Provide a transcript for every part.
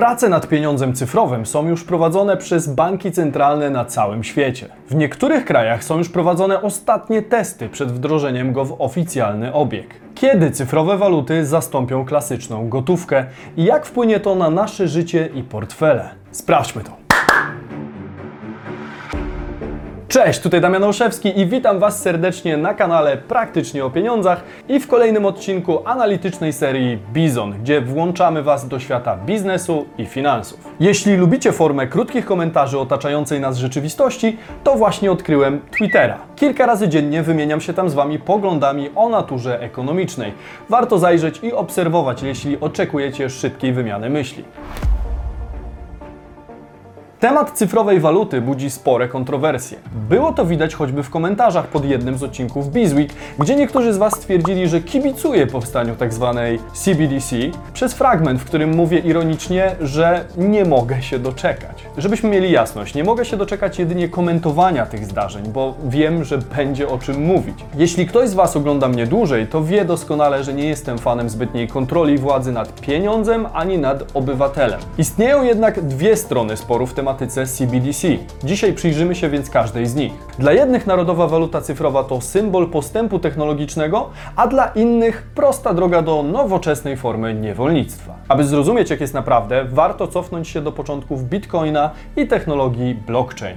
Prace nad pieniądzem cyfrowym są już prowadzone przez banki centralne na całym świecie. W niektórych krajach są już prowadzone ostatnie testy przed wdrożeniem go w oficjalny obieg. Kiedy cyfrowe waluty zastąpią klasyczną gotówkę i jak wpłynie to na nasze życie i portfele? Sprawdźmy to. Cześć, tutaj Damian Olszewski i witam Was serdecznie na kanale Praktycznie o Pieniądzach i w kolejnym odcinku analitycznej serii Bizon, gdzie włączamy Was do świata biznesu i finansów. Jeśli lubicie formę krótkich komentarzy otaczającej nas rzeczywistości, to właśnie odkryłem Twittera. Kilka razy dziennie wymieniam się tam z Wami poglądami o naturze ekonomicznej. Warto zajrzeć i obserwować, jeśli oczekujecie szybkiej wymiany myśli. Temat cyfrowej waluty budzi spore kontrowersje. Było to widać choćby w komentarzach pod jednym z odcinków Bizweek, gdzie niektórzy z Was stwierdzili, że kibicuje powstaniu tzw. CBDC przez fragment, w którym mówię ironicznie, że nie mogę się doczekać. Żebyśmy mieli jasność, nie mogę się doczekać jedynie komentowania tych zdarzeń, bo wiem, że będzie o czym mówić. Jeśli ktoś z Was ogląda mnie dłużej, to wie doskonale, że nie jestem fanem zbytniej kontroli władzy nad pieniądzem ani nad obywatelem. Istnieją jednak dwie strony sporu w tematyce CBDC. Dzisiaj przyjrzymy się więc każdej z nich. Dla jednych narodowa waluta cyfrowa to symbol postępu technologicznego, a dla innych prosta droga do nowoczesnej formy niewolnictwa. Aby zrozumieć jak jest naprawdę, warto cofnąć się do początków Bitcoina i technologii blockchain.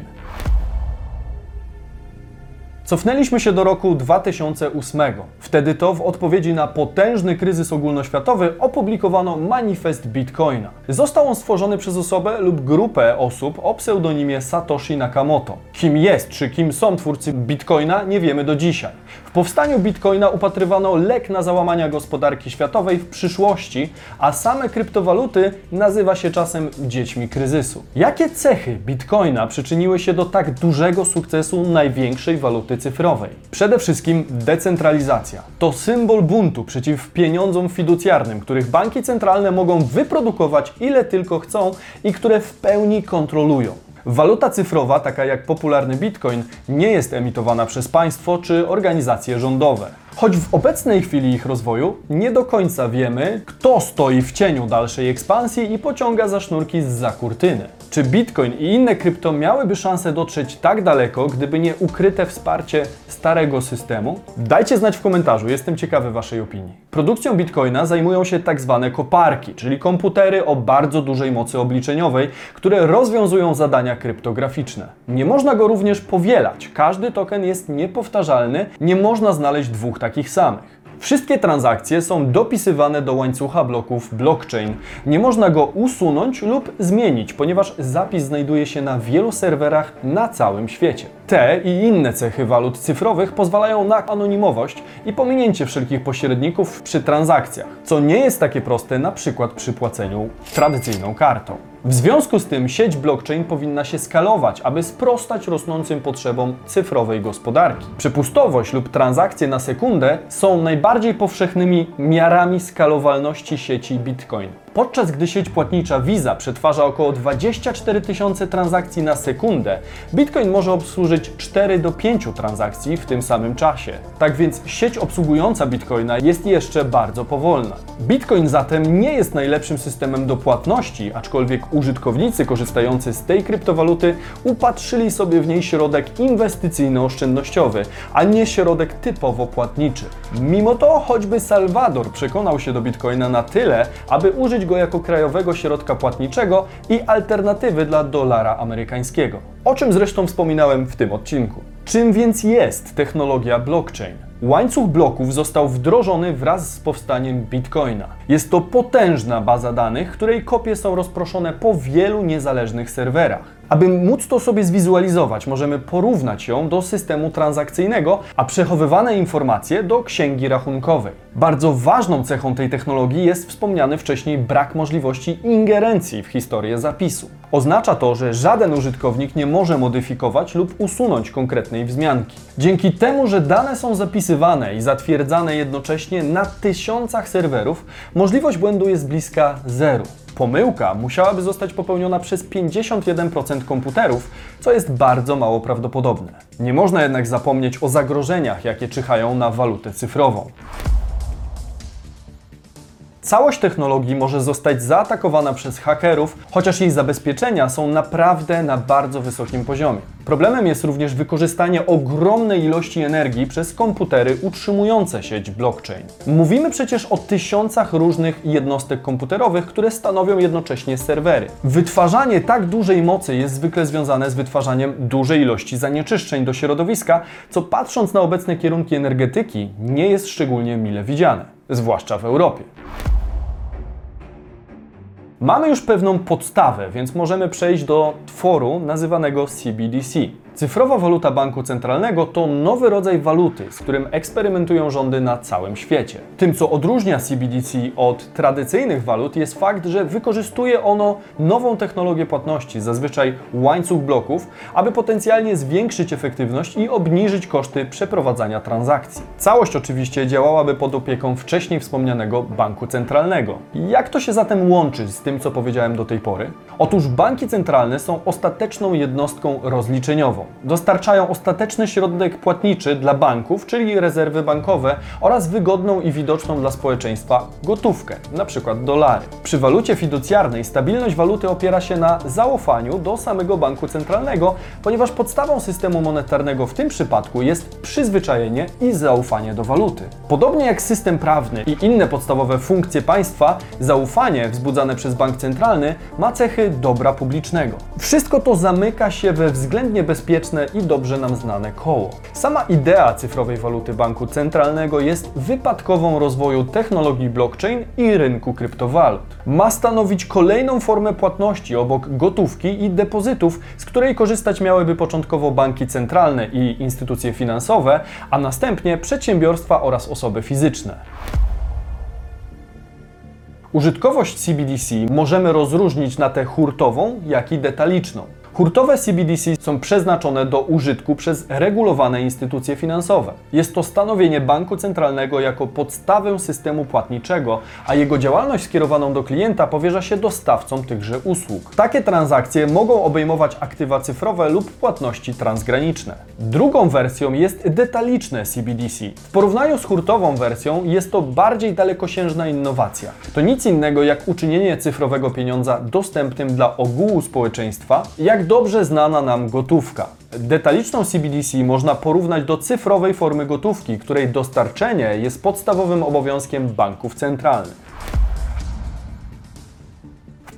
Cofnęliśmy się do roku 2008. Wtedy to w odpowiedzi na potężny kryzys ogólnoświatowy opublikowano manifest Bitcoina. Został on stworzony przez osobę lub grupę osób o pseudonimie Satoshi Nakamoto. Kim jest czy kim są twórcy Bitcoina nie wiemy do dzisiaj. W powstaniu Bitcoina upatrywano lek na załamania gospodarki światowej w przyszłości, a same kryptowaluty nazywa się czasem dziećmi kryzysu. Jakie cechy Bitcoina przyczyniły się do tak dużego sukcesu największej waluty cyfrowej? Przede wszystkim decentralizacja. To symbol buntu przeciw pieniądzom fiducjarnym, których banki centralne mogą wyprodukować ile tylko chcą i które w pełni kontrolują. Waluta cyfrowa, taka jak popularny bitcoin, nie jest emitowana przez państwo czy organizacje rządowe. Choć w obecnej chwili ich rozwoju nie do końca wiemy, kto stoi w cieniu dalszej ekspansji i pociąga za sznurki za kurtyny. Czy Bitcoin i inne krypto miałyby szansę dotrzeć tak daleko, gdyby nie ukryte wsparcie starego systemu? Dajcie znać w komentarzu, jestem ciekawy Waszej opinii. Produkcją Bitcoina zajmują się tak zwane koparki, czyli komputery o bardzo dużej mocy obliczeniowej, które rozwiązują zadania kryptograficzne. Nie można go również powielać. Każdy token jest niepowtarzalny, nie można znaleźć dwóch takich samych. Wszystkie transakcje są dopisywane do łańcucha bloków blockchain. Nie można go usunąć lub zmienić, ponieważ zapis znajduje się na wielu serwerach na całym świecie. Te i inne cechy walut cyfrowych pozwalają na anonimowość i pominięcie wszelkich pośredników przy transakcjach, co nie jest takie proste na przykład przy płaceniu tradycyjną kartą. W związku z tym sieć blockchain powinna się skalować, aby sprostać rosnącym potrzebom cyfrowej gospodarki. Przepustowość lub transakcje na sekundę są najbardziej powszechnymi miarami skalowalności sieci Bitcoin. Podczas gdy sieć płatnicza Visa przetwarza około 24 tysiące transakcji na sekundę, Bitcoin może obsłużyć 4 do 5 transakcji w tym samym czasie. Tak więc sieć obsługująca Bitcoina jest jeszcze bardzo powolna. Bitcoin zatem nie jest najlepszym systemem do płatności, aczkolwiek użytkownicy korzystający z tej kryptowaluty upatrzyli sobie w niej środek inwestycyjno-oszczędnościowy, a nie środek typowo płatniczy. Mimo to choćby Salwador przekonał się do Bitcoina na tyle, aby użyć go jako krajowego środka płatniczego i alternatywy dla dolara amerykańskiego. O czym zresztą wspominałem w tym odcinku. Czym więc jest technologia blockchain? Łańcuch bloków został wdrożony wraz z powstaniem Bitcoina. Jest to potężna baza danych, której kopie są rozproszone po wielu niezależnych serwerach. Aby móc to sobie zwizualizować, możemy porównać ją do systemu transakcyjnego, a przechowywane informacje do księgi rachunkowej. Bardzo ważną cechą tej technologii jest wspomniany wcześniej brak możliwości ingerencji w historię zapisu. Oznacza to, że żaden użytkownik nie może modyfikować lub usunąć konkretnej wzmianki. Dzięki temu, że dane są zapisywane i zatwierdzane jednocześnie na tysiącach serwerów, możliwość błędu jest bliska zeru. Pomyłka musiałaby zostać popełniona przez 51% komputerów, co jest bardzo mało prawdopodobne. Nie można jednak zapomnieć o zagrożeniach, jakie czyhają na walutę cyfrową. Całość technologii może zostać zaatakowana przez hakerów, chociaż jej zabezpieczenia są naprawdę na bardzo wysokim poziomie. Problemem jest również wykorzystanie ogromnej ilości energii przez komputery utrzymujące sieć blockchain. Mówimy przecież o tysiącach różnych jednostek komputerowych, które stanowią jednocześnie serwery. Wytwarzanie tak dużej mocy jest zwykle związane z wytwarzaniem dużej ilości zanieczyszczeń do środowiska, co patrząc na obecne kierunki energetyki nie jest szczególnie mile widziane, zwłaszcza w Europie. Mamy już pewną podstawę, więc możemy przejść do tworu nazywanego CBDC. Cyfrowa waluta banku centralnego to nowy rodzaj waluty, z którym eksperymentują rządy na całym świecie. Tym, co odróżnia CBDC od tradycyjnych walut, jest fakt, że wykorzystuje ono nową technologię płatności, zazwyczaj łańcuch bloków, aby potencjalnie zwiększyć efektywność i obniżyć koszty przeprowadzania transakcji. Całość oczywiście działałaby pod opieką wcześniej wspomnianego banku centralnego. Jak to się zatem łączy z tym, co powiedziałem do tej pory? Otóż banki centralne są ostateczną jednostką rozliczeniową. Dostarczają ostateczny środek płatniczy dla banków, czyli rezerwy bankowe oraz wygodną i widoczną dla społeczeństwa gotówkę, np. dolary. Przy walucie fiducjarnej stabilność waluty opiera się na zaufaniu do samego banku centralnego, ponieważ podstawą systemu monetarnego w tym przypadku jest przyzwyczajenie i zaufanie do waluty. Podobnie jak system prawny i inne podstawowe funkcje państwa, zaufanie wzbudzane przez bank centralny ma cechy dobra publicznego. Wszystko to zamyka się we względnie bezpieczne i dobrze nam znane koło. Sama idea cyfrowej waluty banku centralnego jest wypadkową rozwoju technologii blockchain i rynku kryptowalut. Ma stanowić kolejną formę płatności obok gotówki i depozytów, z której korzystać miałyby początkowo banki centralne i instytucje finansowe, a następnie przedsiębiorstwa oraz osoby fizyczne. Użytkowość CBDC możemy rozróżnić na tę hurtową, jak i detaliczną. Hurtowe CBDC są przeznaczone do użytku przez regulowane instytucje finansowe. Jest to stanowienie banku centralnego jako podstawę systemu płatniczego, a jego działalność skierowaną do klienta powierza się dostawcom tychże usług. Takie transakcje mogą obejmować aktywa cyfrowe lub płatności transgraniczne. Drugą wersją jest detaliczne CBDC. W porównaniu z hurtową wersją jest to bardziej dalekosiężna innowacja. To nic innego jak uczynienie cyfrowego pieniądza dostępnym dla ogółu społeczeństwa, jak dobrze znana nam gotówka. Detaliczną CBDC można porównać do cyfrowej formy gotówki, której dostarczenie jest podstawowym obowiązkiem banków centralnych.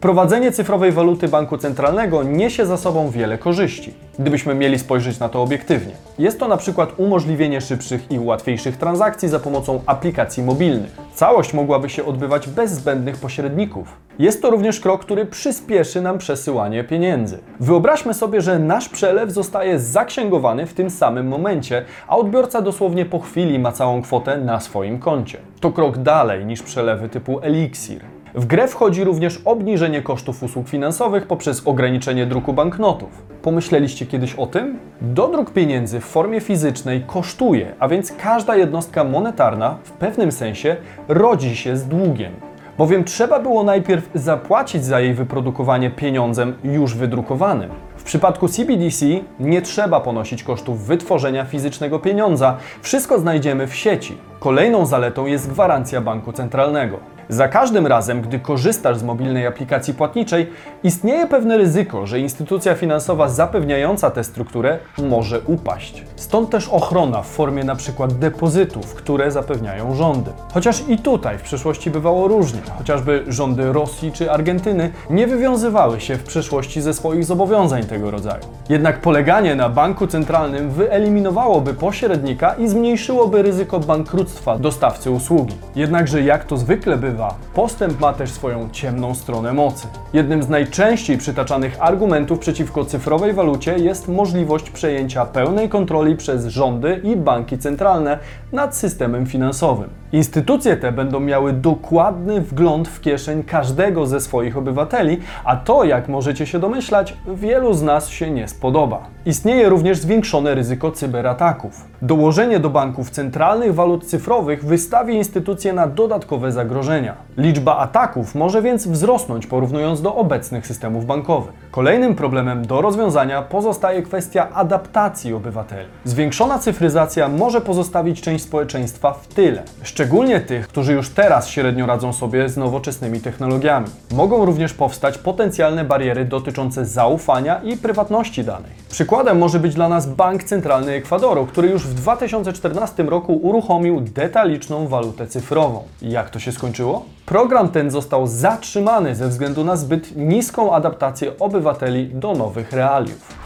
Wprowadzenie cyfrowej waluty banku centralnego niesie za sobą wiele korzyści, gdybyśmy mieli spojrzeć na to obiektywnie. Jest to na przykład umożliwienie szybszych i łatwiejszych transakcji za pomocą aplikacji mobilnych. Całość mogłaby się odbywać bez zbędnych pośredników. Jest to również krok, który przyspieszy nam przesyłanie pieniędzy. Wyobraźmy sobie, że nasz przelew zostaje zaksięgowany w tym samym momencie, a odbiorca dosłownie po chwili ma całą kwotę na swoim koncie. To krok dalej niż przelewy typu Elixir. W grę wchodzi również obniżenie kosztów usług finansowych poprzez ograniczenie druku banknotów. Pomyśleliście kiedyś o tym? Dodruk pieniędzy w formie fizycznej kosztuje, a więc każda jednostka monetarna w pewnym sensie rodzi się z długiem. Bowiem trzeba było najpierw zapłacić za jej wyprodukowanie pieniądzem już wydrukowanym. W przypadku CBDC nie trzeba ponosić kosztów wytworzenia fizycznego pieniądza, wszystko znajdziemy w sieci. Kolejną zaletą jest gwarancja banku centralnego. Za każdym razem, gdy korzystasz z mobilnej aplikacji płatniczej, istnieje pewne ryzyko, że instytucja finansowa zapewniająca tę strukturę może upaść. Stąd też ochrona w formie np. depozytów, które zapewniają rządy. Chociaż i tutaj w przeszłości bywało różnie, chociażby rządy Rosji czy Argentyny nie wywiązywały się w przeszłości ze swoich zobowiązań tego rodzaju. Jednak poleganie na banku centralnym wyeliminowałoby pośrednika i zmniejszyłoby ryzyko bankructwa dostawcy usługi. Jednakże jak to zwykle bywa, postęp ma też swoją ciemną stronę mocy. Jednym z najczęściej przytaczanych argumentów przeciwko cyfrowej walucie jest możliwość przejęcia pełnej kontroli przez rządy i banki centralne nad systemem finansowym. Instytucje te będą miały dokładny wgląd w kieszeń każdego ze swoich obywateli, a to, jak możecie się domyślać, wielu z nas się nie spodoba. Istnieje również zwiększone ryzyko cyberataków. Dołożenie do banków centralnych walut cyfrowych wystawi instytucje na dodatkowe zagrożenia. Liczba ataków może więc wzrosnąć porównując do obecnych systemów bankowych. Kolejnym problemem do rozwiązania pozostaje kwestia adaptacji obywateli. Zwiększona cyfryzacja może pozostawić część społeczeństwa w tyle. Szczególnie szczególnie tych, którzy już teraz średnio radzą sobie z nowoczesnymi technologiami. Mogą również powstać potencjalne bariery dotyczące zaufania i prywatności danych. Przykładem może być dla nas Bank Centralny Ekwadoru, który już w 2014 roku uruchomił detaliczną walutę cyfrową. Jak to się skończyło? Program ten został zatrzymany ze względu na zbyt niską adaptację obywateli do nowych realiów.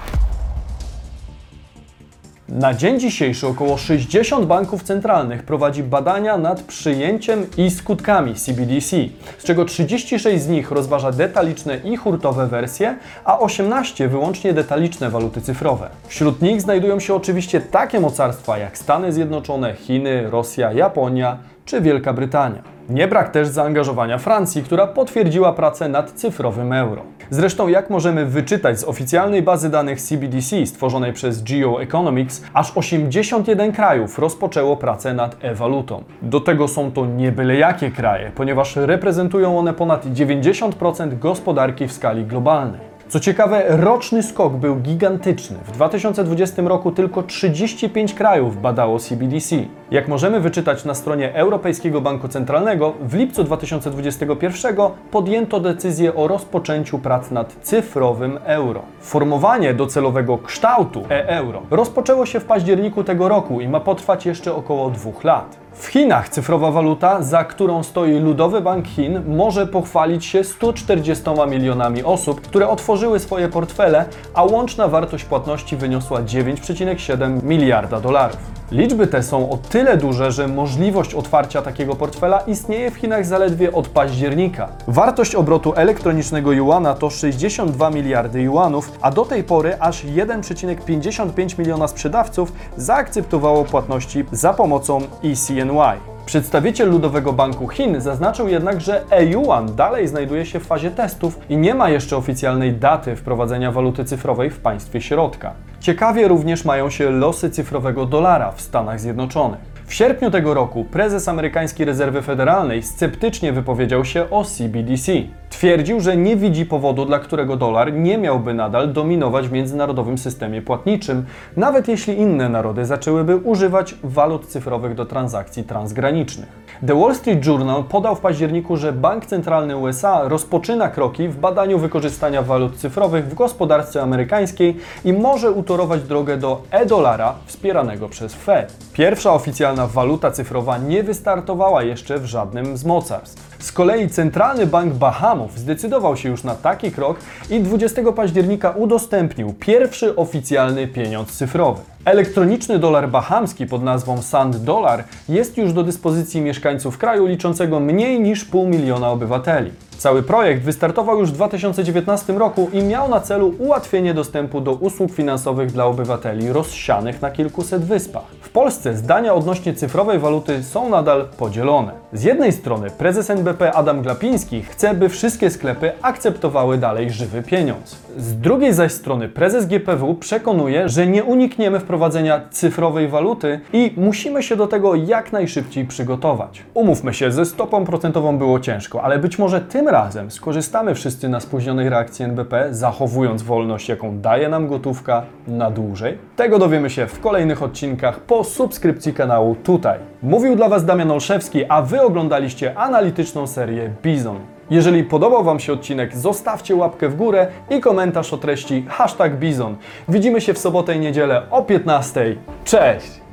Na dzień dzisiejszy około 60 banków centralnych prowadzi badania nad przyjęciem i skutkami CBDC, z czego 36 z nich rozważa detaliczne i hurtowe wersje, a 18 wyłącznie detaliczne waluty cyfrowe. Wśród nich znajdują się oczywiście takie mocarstwa jak Stany Zjednoczone, Chiny, Rosja, Japonia czy Wielka Brytania. Nie brak też zaangażowania Francji, która potwierdziła pracę nad cyfrowym euro. Zresztą, jak możemy wyczytać z oficjalnej bazy danych CBDC stworzonej przez GeoEconomics, aż 81 krajów rozpoczęło pracę nad e-walutą. Do tego są to nie byle jakie kraje, ponieważ reprezentują one ponad 90% gospodarki w skali globalnej. Co ciekawe, roczny skok był gigantyczny. W 2020 roku tylko 35 krajów badało CBDC. Jak możemy wyczytać na stronie Europejskiego Banku Centralnego, w lipcu 2021 podjęto decyzję o rozpoczęciu prac nad cyfrowym euro. Formowanie docelowego kształtu e-euro rozpoczęło się w październiku tego roku i ma potrwać jeszcze około dwóch lat. W Chinach cyfrowa waluta, za którą stoi Ludowy Bank Chin, może pochwalić się 140 milionami osób, które otworzyły swoje portfele, a łączna wartość płatności wyniosła 9,7 miliarda dolarów. Liczby te są o tyle duże, że możliwość otwarcia takiego portfela istnieje w Chinach zaledwie od października. Wartość obrotu elektronicznego juana to 62 miliardy juanów, a do tej pory aż 1,55 miliona sprzedawców zaakceptowało płatności za pomocą ECNY. Przedstawiciel Ludowego Banku Chin zaznaczył jednak, że e-yuan dalej znajduje się w fazie testów i nie ma jeszcze oficjalnej daty wprowadzenia waluty cyfrowej w państwie środka. Ciekawie również mają się losy cyfrowego dolara w Stanach Zjednoczonych. W sierpniu tego roku prezes amerykańskiej rezerwy federalnej sceptycznie wypowiedział się o CBDC. Twierdził, że nie widzi powodu, dla którego dolar nie miałby nadal dominować w międzynarodowym systemie płatniczym, nawet jeśli inne narody zaczęłyby używać walut cyfrowych do transakcji transgranicznych. The Wall Street Journal podał w październiku, że Bank Centralny USA rozpoczyna kroki w badaniu wykorzystania walut cyfrowych w gospodarce amerykańskiej i może utorować drogę do e-dolara wspieranego przez Fed. Pierwsza oficjalna waluta cyfrowa nie wystartowała jeszcze w żadnym z mocarstw. Z kolei Centralny Bank Bahamów zdecydował się już na taki krok i 20 października udostępnił pierwszy oficjalny pieniądz cyfrowy. Elektroniczny dolar bahamski pod nazwą Sand Dollar jest już do dyspozycji mieszkańców kraju liczącego mniej niż pół miliona obywateli. Cały projekt wystartował już w 2019 roku i miał na celu ułatwienie dostępu do usług finansowych dla obywateli rozsianych na kilkuset wyspach. W Polsce zdania odnośnie cyfrowej waluty są nadal podzielone. Z jednej strony prezes NBP Adam Glapiński chce, by wszystkie sklepy akceptowały dalej żywy pieniądz. Z drugiej zaś strony prezes GPW przekonuje, że nie unikniemy wprowadzenia cyfrowej waluty i musimy się do tego jak najszybciej przygotować. Umówmy się, ze stopą procentową było ciężko, ale być może tym razem skorzystamy wszyscy na spóźnionej reakcji NBP, zachowując wolność, jaką daje nam gotówka na dłużej. Tego dowiemy się w kolejnych odcinkach po subskrypcji kanału tutaj. Mówił dla Was Damian Olszewski, a Wy oglądaliście analityczną serię Bizon. Jeżeli podobał Wam się odcinek, zostawcie łapkę w górę i komentarz o treści hashtag Bizon. Widzimy się w sobotę i niedzielę o 15. Cześć!